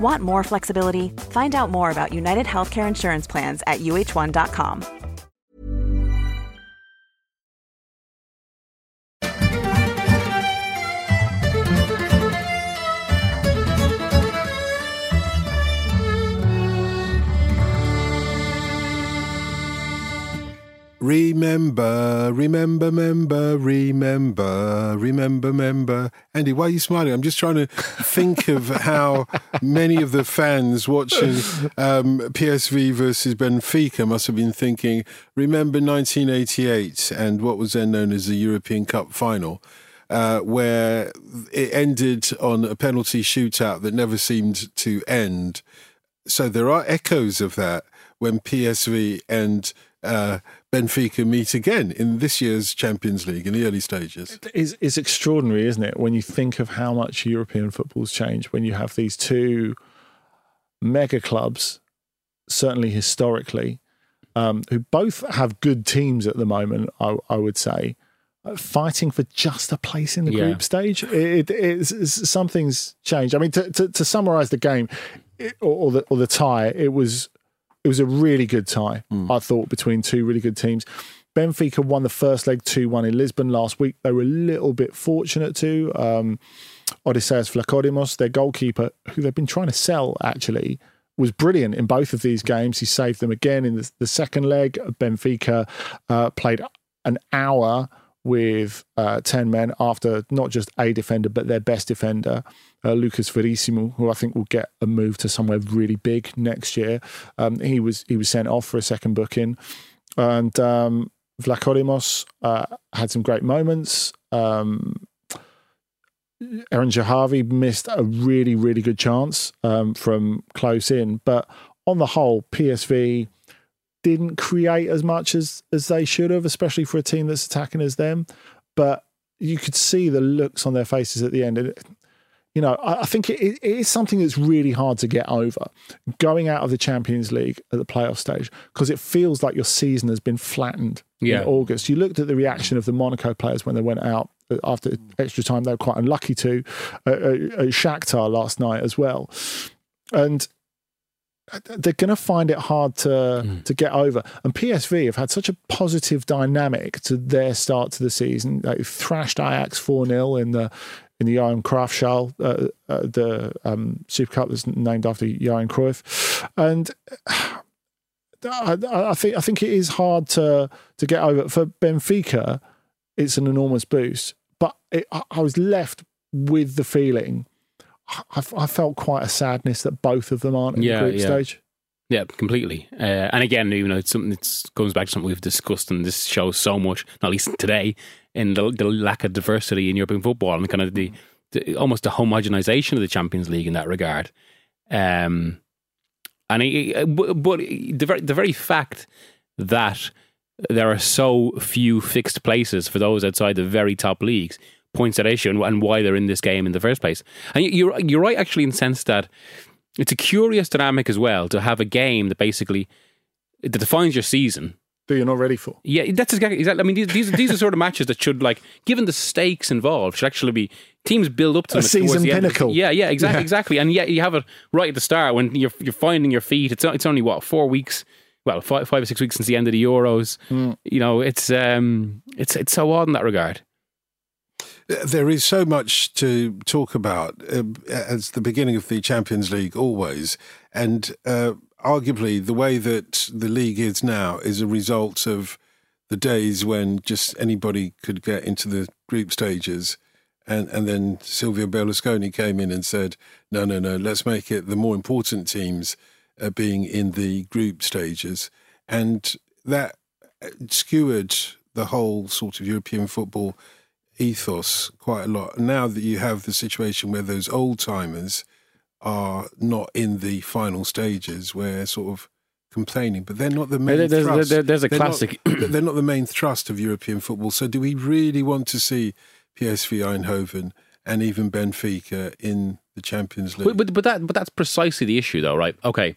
Want more flexibility? Find out more about United Healthcare Insurance Plans at uh1.com. Remember, remember, remember, remember, remember, remember. Andy, why are you smiling? I'm just trying to think of how many of the fans watching um, PSV versus Benfica must have been thinking, remember 1988 and what was then known as the European Cup final. Uh, where it ended on a penalty shootout that never seemed to end. So there are echoes of that when PSV and uh, Benfica meet again in this year's Champions League in the early stages. It's, it's extraordinary, isn't it, when you think of how much European football's changed when you have these two mega clubs, certainly historically, um, who both have good teams at the moment, I, I would say, uh, fighting for just a place in the Yeah. group stage. It, it, it's, it's, something's changed. I mean, to, to, to summarize the game it, or, or the or the tie, it was it was a really good tie. I thought between two really good teams. Benfica won the first leg 2 1 in Lisbon last week. They were a little bit fortunate too. Um, Odysseus Vlachodimos, their goalkeeper, who they've been trying to sell actually, was brilliant in both of these games. He saved them again in the, the second leg. Benfica uh, played an hour with uh, 10 men after not just a defender, but their best defender, uh, Lucas Verissimo, who I think will get a move to somewhere really big next year. Um, he was he was sent off for a second booking. And um, uh, had some great moments. Um, Eran Zahavi missed a really, really good chance um, from close in. But on the whole, PSV didn't create as much as, as they should have, especially for a team that's attacking as them. But you could see the looks on their faces at the end. And, you know, I, I think it, it is something that's really hard to get over going out of the Champions League at the playoff stage because it feels like your season has been flattened Yeah. in August. You looked at the reaction of the Monaco players when they went out after extra time. They were quite unlucky to uh, uh, uh, Shakhtar last night as well, and they're going to find it hard to to get over. And PSV have had such a positive dynamic to their start to the season. They thrashed Ajax four 0 in the in the Johan Cruyff Schal, uh, uh, the um, Super Cup that's named after Johan Cruyff, and. I, I think I think it is hard to to get over for Benfica. It's an enormous boost, but it, I was left with the feeling. I, I felt quite a sadness that both of them aren't in Yeah, the group yeah. stage. Yeah, completely. Uh, and again, you know, it's something that goes back to something we've discussed, in this show so much, not least today, in the, the lack of diversity in European football and kind of the, the almost the homogenization of the Champions League in that regard. Um, and it, but but the very, the very fact that there are so few fixed places for those outside the very top leagues points that issue and, and why they're in this game in the first place. And you- you're you're right actually in the sense that it's a curious dynamic as well to have a game that basically that defines your season. That you're not ready for. Yeah, that's exactly. exactly I mean, these these, these are sort of matches that should like, given the stakes involved, should actually be teams build up to A season the pinnacle. yeah, yeah, exactly, Yeah. exactly. And yet you have it right at the start when you're you're finding your feet. It's it's only what four weeks. Well, five, five or six weeks since the end of the Euros. You know, it's um, it's it's so odd in that regard. There is so much to talk about uh, as the beginning of the Champions League always, and uh, arguably the way that the league is now is a result of the days when just anybody could get into the group stages, and and then Silvio Berlusconi came in and said, no, no, no, let's make it the more important teams uh, being in the group stages, and that skewered the whole sort of European football ethos quite a lot. Now that you have the situation where those old timers are not in the final stages, where sort of complaining, but they're not the main There- there's- thrust. there- there's a They're not- classic- they're not the main thrust of European football. So, do we really want to see PSV Eindhoven and even Benfica in the Champions League? But, but but that but that's precisely the issue, though, right? Okay,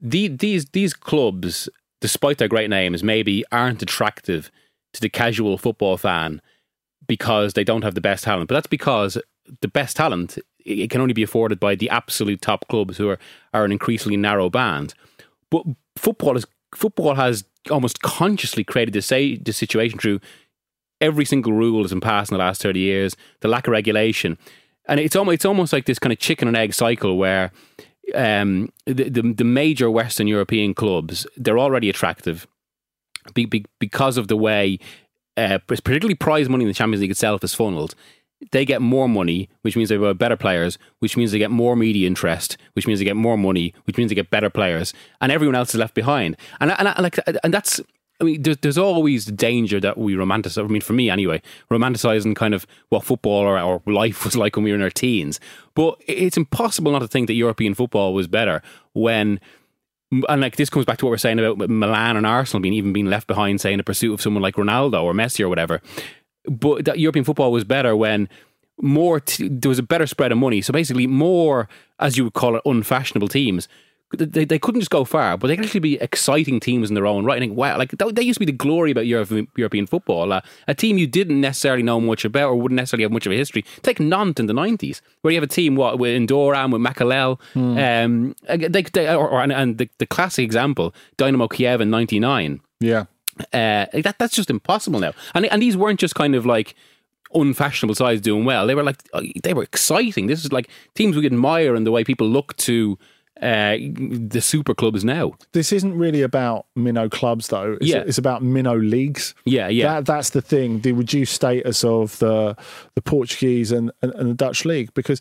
the, these these clubs, despite their great names, maybe aren't attractive to the casual football fan because they don't have the best talent. But that's because the best talent it can only be afforded by the absolute top clubs who are are an increasingly narrow band. But football is football has almost consciously created this say this situation through every single rule that's been passed in the last 30 years, the lack of regulation. And it's almost, it's almost like this kind of chicken and egg cycle where um, the, the, the major Western European clubs, they're already attractive. be, be, because of the way, uh, particularly prize money in the Champions League itself is funneled. They get more money, which means they've got better players, which means they get more media interest, which means they get more money, which means they get better players, and everyone else is left behind. And and, and like and that's I mean, there's, there's always the danger that we romanticize. I mean, for me anyway, romanticizing kind of what football or, or life was like when we were in our teens. But it's impossible not to think that European football was better when and like this comes back to what we're saying about Milan and Arsenal being even being left behind, say in the pursuit of someone like Ronaldo or Messi or whatever. But that European football was better when more t- there was a better spread of money. So basically, more as you would call it, unfashionable teams they, they couldn't just go far, but they could actually be exciting teams in their own right. I think, wow, like that, that used to be the glory about Europe, European football. Uh, a team you didn't necessarily know much about or wouldn't necessarily have much of a history. Take Nantes in the 90s, where you have a team what with Doran, with Makelele, mm. um, they, they, or, or, and, and the, the classic example, Dynamo Kiev in 99. Yeah. Uh, that, that's just impossible now. And, and these weren't just kind of like unfashionable sides doing well. They were like, they were exciting. This is like teams we admire and the way people look to uh, the super clubs now. This isn't really about minnow clubs, though. It's, yeah. it's about minnow leagues. Yeah, yeah. That, that's the thing. The reduced status of the the Portuguese and, and, and the Dutch league, because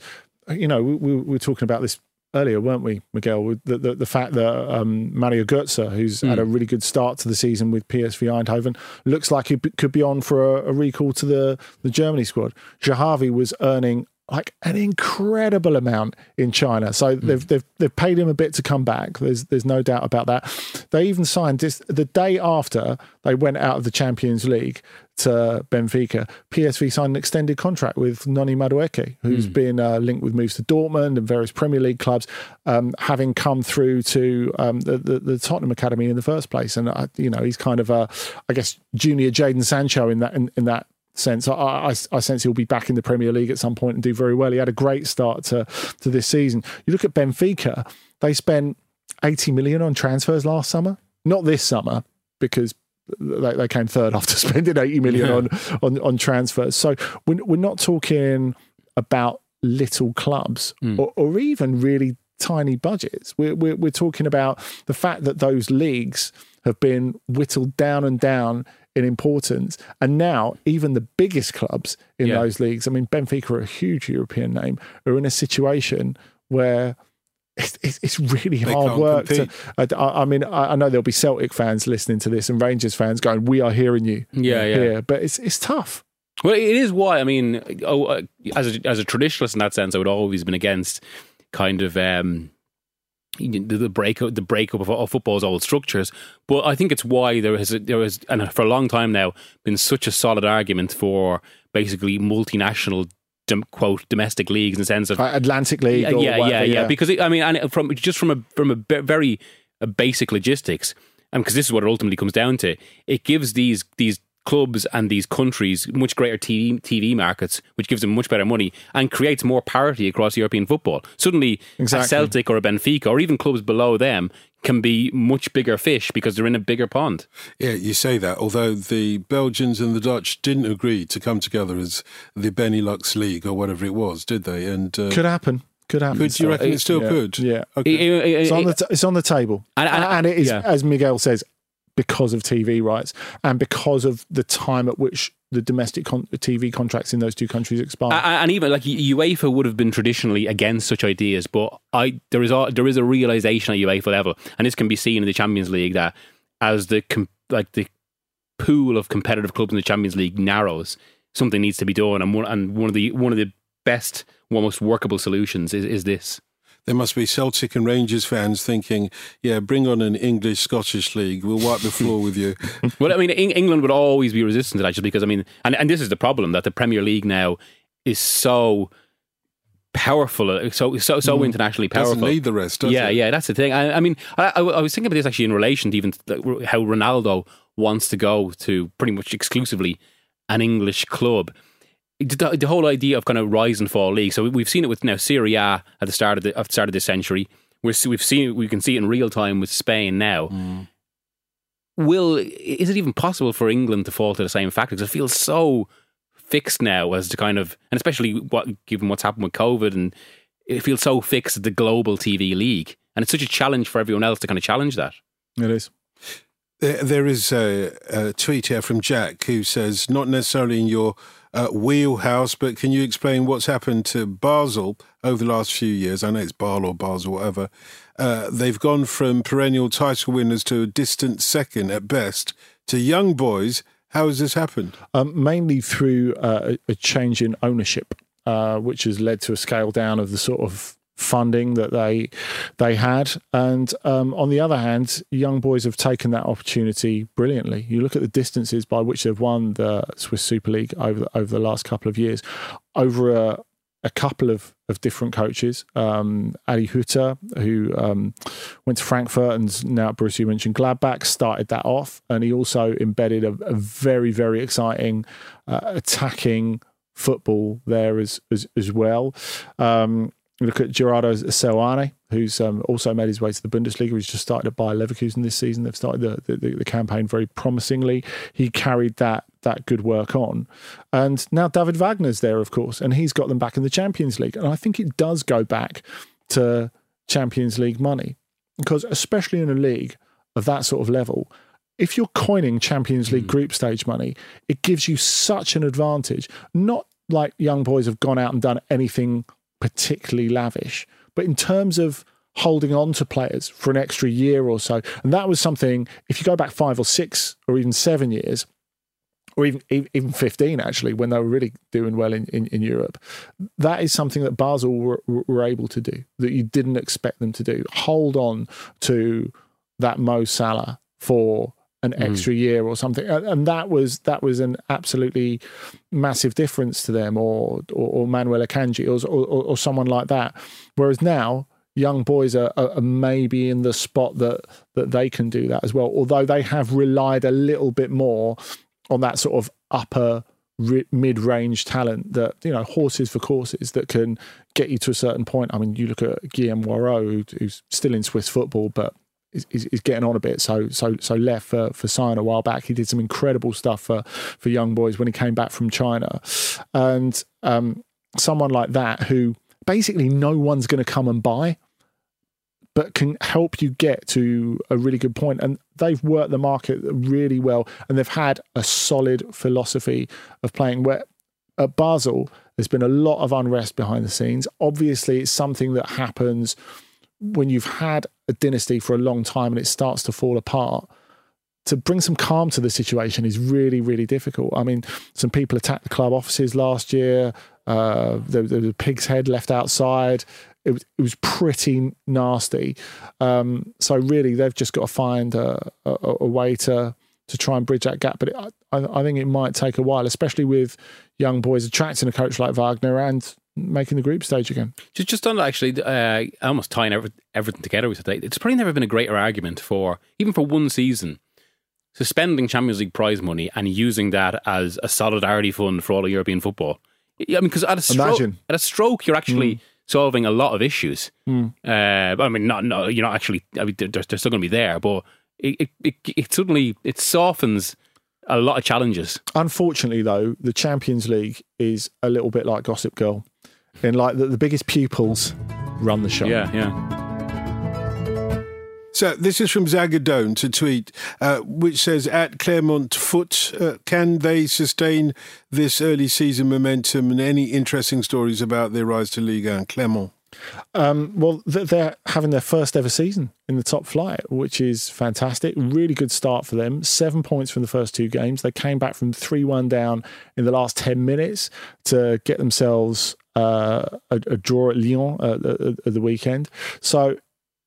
you know we, we, were talking about this earlier, weren't we, Miguel? The, the, the fact that um, Mario Götze, who's mm. had a really good start to the season with PSV Eindhoven, looks like he could be on for a, a recall to the, the Germany squad. Zahavi was earning like an incredible amount in China. So mm. they've, they've they've paid him a bit to come back. There's there's no doubt about that. They even signed this the day after they went out of the Champions League to Benfica. PSV signed an extended contract with Noni Madueke, who's mm. been uh, linked with moves to Dortmund and various Premier League clubs, um, having come through to um, the, the, the Tottenham academy in the first place. And uh, you know he's kind of a I guess junior Jadon Sancho in that in, in that sense. I, I, I, sense he'll be back in the Premier League at some point and do very well. He had a great start to, to this season. You look at Benfica, they spent 80 million on transfers last summer. Not this summer, because they, they came third after spending 80 million yeah. on, on, on transfers. So we're, we're not talking about little clubs mm. or, or even really tiny budgets. We're, we're, we're talking about the fact that those leagues have been whittled down and down in importance. And now, even the biggest clubs in yeah. those leagues, I mean, Benfica are a huge European name, are in a situation where it's, it's, really they hard work. To, I, I, mean, I, know there'll be Celtic fans listening to this and Rangers fans going, "We are hearing you." Yeah, yeah. Here. But it's it's tough. Well, it is why I mean, oh, uh, as a, as a traditionalist in that sense, I would always been against kind of um, the breakup the breakup of, of, football's old structures. But I think it's why there has there has and for a long time now been such a solid argument for basically multinational quote domestic leagues in the sense of Atlantic League. Yeah, yeah, yeah, yeah, Because it, I mean, and from just from a from a very a basic logistics, um, and because this is what it ultimately comes down to, it gives these these clubs and these countries much greater TV, TV markets, which gives them much better money and creates more parity across European football. Suddenly, exactly. a Celtic or a Benfica or even clubs below them can be much bigger fish because they're in a bigger pond. Yeah, you say that. Although the Belgians and the Dutch didn't agree to come together as the Benelux League or whatever it was, did they? And uh, could happen. Could happen. Could you reckon it still yeah. could? Yeah. Okay. It, it, it, it's, on the t- it's on the table, and, and, and it is, yeah. as Miguel says, because of TV rights and because of the time at which the domestic con- TV contracts in those two countries expire. And even like UEFA would have been traditionally against such ideas, but I there is a, there is a realization at UEFA level, and this can be seen in the Champions League that as the com- like the pool of competitive clubs in the Champions League narrows, something needs to be done, and one and one of the one of the best, most workable solutions is is this there must be Celtic and Rangers fans thinking, yeah, bring on an English Scottish league. We'll wipe the floor with you. well, I mean, England would always be resistant to that just because, I mean, and, and this is the problem that the Premier League now is so powerful, uh, so so so mm. internationally powerful. Doesn't need the rest, yeah, it? yeah, that's the thing. I, I mean, I, I, was thinking about this actually in relation to even how Ronaldo wants to go to pretty much exclusively an English club the, the, whole idea of kind of rise and fall league. So we've seen it with now Serie A at the start of the, at the start of this century. We're, we've seen we can see it in real time with Spain now. Mm. Will is it even possible for England to fall to the same factor? Because it feels so fixed now as to kind of, and especially what given what's happened with COVID, and it feels so fixed at the global TV league, and it's such a challenge for everyone else to kind of challenge that. It is. There, there is a, a, tweet here from Jack who says, not necessarily in your uh, wheelhouse, but can you explain what's happened to Basel over the last few years? I know it's Basel or Basel, whatever. Uh, they've gone from perennial title winners to a distant second at best to young boys. How has this happened? Um, mainly through uh, a change in ownership, uh, which has led to a scale down of the sort of funding that they they had. And um, on the other hand, young boys have taken that opportunity brilliantly. You look at the distances by which they've won the Swiss Super League over the, over the last couple of years, over a, a couple of, of different coaches. Um, Adi Hütter, who um, went to Frankfurt and now Bruce, you mentioned Mönchengladbach, started that off, and he also embedded a, a very very exciting uh, attacking football there as as, as well. Um, look at Gerardo Seoane, who's um, also made his way to the Bundesliga. He's just started at Bayer Leverkusen this season. They've started the, the, the, campaign very promisingly. He carried that that good work on. And now David Wagner's there, of course, and he's got them back in the Champions League. And I think it does go back to Champions League money because, especially in a league of that sort of level, if you're coining Champions League mm. group stage money, it gives you such an advantage. Not like young boys have gone out and done anything particularly lavish. But in terms of holding on to players for an extra year or so, and that was something, if you go back five or six or even seven years, or even even 15 actually when they were really doing well in, in, in Europe that is something that Basel were, were, able to do that you didn't expect them to do hold on to that Mo Salah for an mm. extra year or something, and that was that was an absolutely massive difference to them, or or, or Manuel Akanji, or, or, or someone like that. Whereas now, young boys are, are, maybe in the spot that that they can do that as well. Although they have relied a little bit more on that sort of upper mid-range talent that you know horses for courses that can get you to a certain point. I mean, you look at Guillaume Hoarau, who's still in Swiss football, but is, is, getting on a bit. So so so left for for Sion a while back. He did some incredible stuff for for young boys when he came back from China, and um, someone like that who basically no one's going to come and buy. But can help you get to a really good point. point, and they've worked the market really well, and they've had a solid philosophy of playing. Where at Basel, there's been a lot of unrest behind the scenes. Obviously, it's something that happens when you've had a dynasty for a long time and it starts to fall apart, to bring some calm to the situation is really, really difficult. I mean, some people attacked the club offices last year. Uh, there, there, was a pig's head left outside. It was, it was pretty nasty. Um, so really, they've just got to find a, a, a way to to try and bridge that gap. But it, I, I, think it might take a while, especially with young boys attracting a coach like Wagner and making the group stage again. Just, just on that, actually, uh, almost tying every, everything together with today. It's probably never been a greater argument for even for one season suspending Champions League prize money and using that as a solidarity fund for all of European football. I mean, because at a stroke, at a stroke, you're actually mm. solving a lot of issues. Mm. Uh, I mean, not no, you're not actually. I mean, they're, they're still going to be there, but it, it, it suddenly it softens a lot of challenges. Unfortunately, though, the Champions League is a little bit like Gossip Girl in like the, the biggest pupils run the show. Yeah, yeah. So this is from Zagadone to tweet, uh, which says at Clermont Foot, uh, can they sustain this early season momentum and any interesting stories about their rise to Liga and Clermont? Um, well, they're having their first ever season in the top flight, which is fantastic. Really good start for them. Seven points from the first two games. They came back from 3 1 down in the last 10 minutes to get themselves a, a, draw at Lyon at, at, at the weekend. So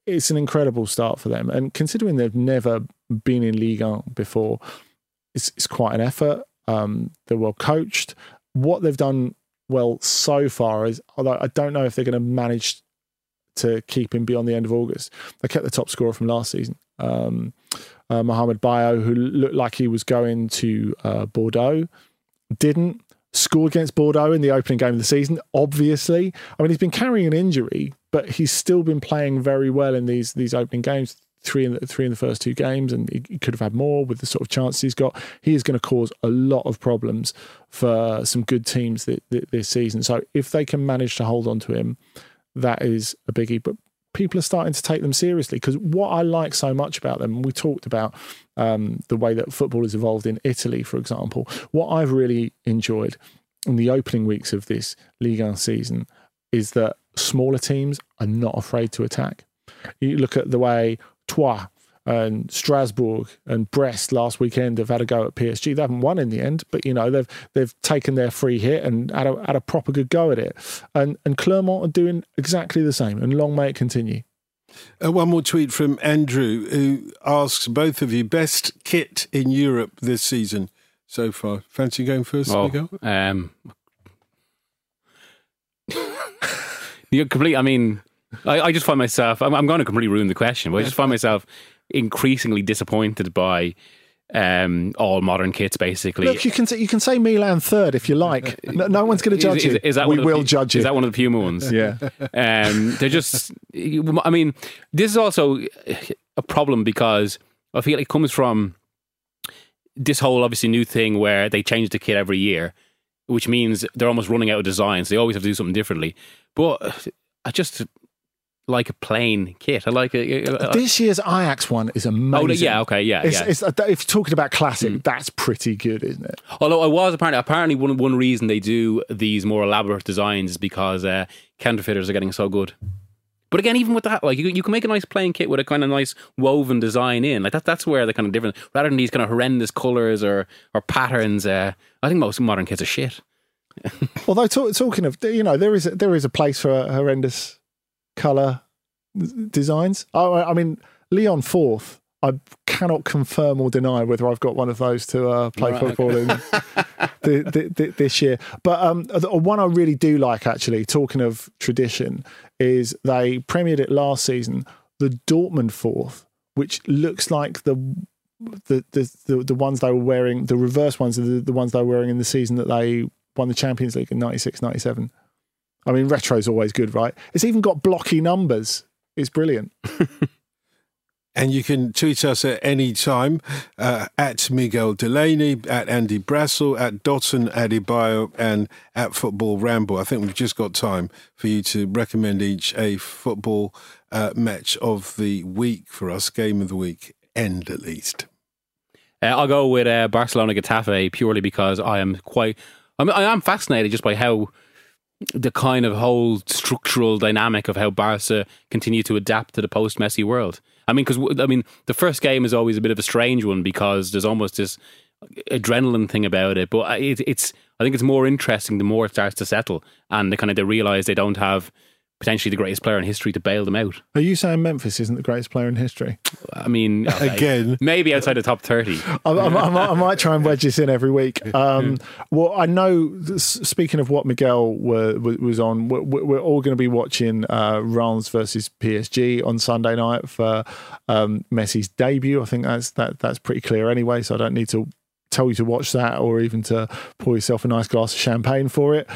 it's an incredible start for them. And considering they've never been in Ligue 1 before, it's, it's quite an effort. Um, they're well coached. What they've done well so far is, although I don't know if they're going to manage to keep him beyond the end of August. They kept the top scorer from last season, um, uh, Mohamed Bayo, who looked like he was going to uh, Bordeaux, didn't. Scored against Bordeaux in the opening game of the season, obviously. I mean, he's been carrying an injury, but he's still been playing very well in these these opening games three in the three in the first two games, and he, could have had more with the sort of chances he's got. He is going to cause a lot of problems for some good teams this season. So if they can manage to hold on to him, that is a biggie. But people are starting to take them seriously. Because what I like so much about them, we talked about um, the way that football has evolved in Italy, for example. What I've really enjoyed in the opening weeks of this Ligue 1 season is that smaller teams are not afraid to attack. You look at the way Troyes and Strasbourg and Brest last weekend have had a go at PSG. They haven't won in the end, but you know they've they've taken their free hit and had a, had a proper good go at it. And and Clermont are doing exactly the same. And long may it continue. Uh, one more tweet from Andrew, who asks both of you best kit in Europe this season so far. Fancy going first, Oh, Miguel? um, you complete. I mean, I, I just find myself. I'm, I'm going to completely ruin the question, but I just find myself increasingly disappointed by um, all modern kits. Basically, Look, you can say, you can say Milan third if you like. No, no one's going to judge is, you. is, is that we one of the will judge you. Is that one of the Puma ones? yeah. Um, they're just. I mean, this is also a problem because I feel it comes from this whole obviously new thing where they change the kit every year, which means they're almost running out of designs. They always have to do something differently. But I just like a plain kit. I like a- This year's Ajax one is amazing. oh yeah, okay, yeah, It's, yeah. it's, if you're talking about classic, that's pretty good, isn't it? Although I was apparently apparently one one reason they do these more elaborate designs is because uh, counterfeiters are getting so good. But again, even with that, like you, you can make a nice plain kit with a kind of nice woven design in. Like that, that's where the kind of difference, rather than these kind of horrendous colors or or patterns. Uh, I think most modern kits are shit. Although talk, talking of, you know, there is a, there is a place for horrendous color designs. I I mean, Leon Fourth. I cannot confirm or deny whether I've got one of those to uh, play Right, football in the, the, the, this year. But um, the one I really do like, actually, talking of tradition, is they premiered it last season. The Dortmund Fourth, which looks like the the, the the the ones they were wearing, the reverse ones are the, the ones they were wearing in the season that they won the Champions League in 96, 97. I mean, retro's always good, right? It's even got blocky numbers. It's brilliant. And you can tweet us at any time uh, at Miguel Delaney, at Andy Brassell, at Dotun Adebayo, and at Football Ramble. I think we've just got time for you to recommend each a football uh, match of the week for us, game of the week, end at least. Uh, I'll go with uh, Barcelona Getafe purely because I am quite. I, mean, I am fascinated just by how the kind of whole structural dynamic of how Barca continue to adapt to the post Messi world. I mean, because I mean, the first game is always a bit of a strange one because there's almost this adrenaline thing about it. But uh, it, it's I think it's more interesting the more it starts to settle and they kind of they realize they don't have potentially the greatest player in history to bail them out. Are you saying Memphis isn't the greatest player in history? I mean, okay, Again. maybe outside the top thirty. I, I, I, might, I might try and wedge this in every week. Um, well, I know. Speaking of what Miguel were, was on, we're, we're all going to be watching uh, Reims versus PSG on Sunday night for um, Messi's debut. I think that's that that's pretty clear anyway. So I don't need to tell you to watch that or even to pour yourself a nice glass of champagne for it.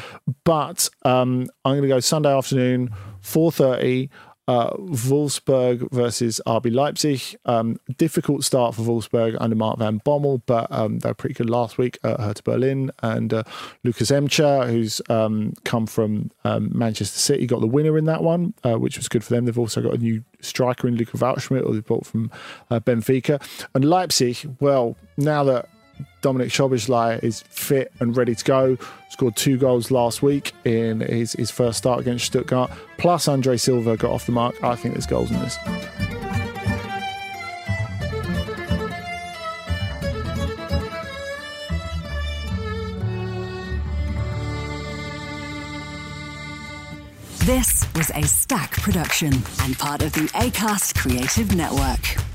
But um, I'm going to go Sunday afternoon, four thirty. Uh, Wolfsburg versus RB Leipzig. Um, difficult start for Wolfsburg under Mark Van Bommel, but um, they were pretty good last week at Hertha Berlin. And uh, Lukas Nmecha, who's um, come from um, Manchester City, got the winner in that one, uh, which was good for them. They've also got a new striker in Luca Waldschmidt, or they've bought from uh, Benfica. And Leipzig, well, now that Dominik Szoboszlai is fit and ready to go. Scored two goals last week in his, his first start against Stuttgart. Plus, Andre Silva got off the mark. I think there's goals in this. This was a Stak production and part of the ACAST Creative Network.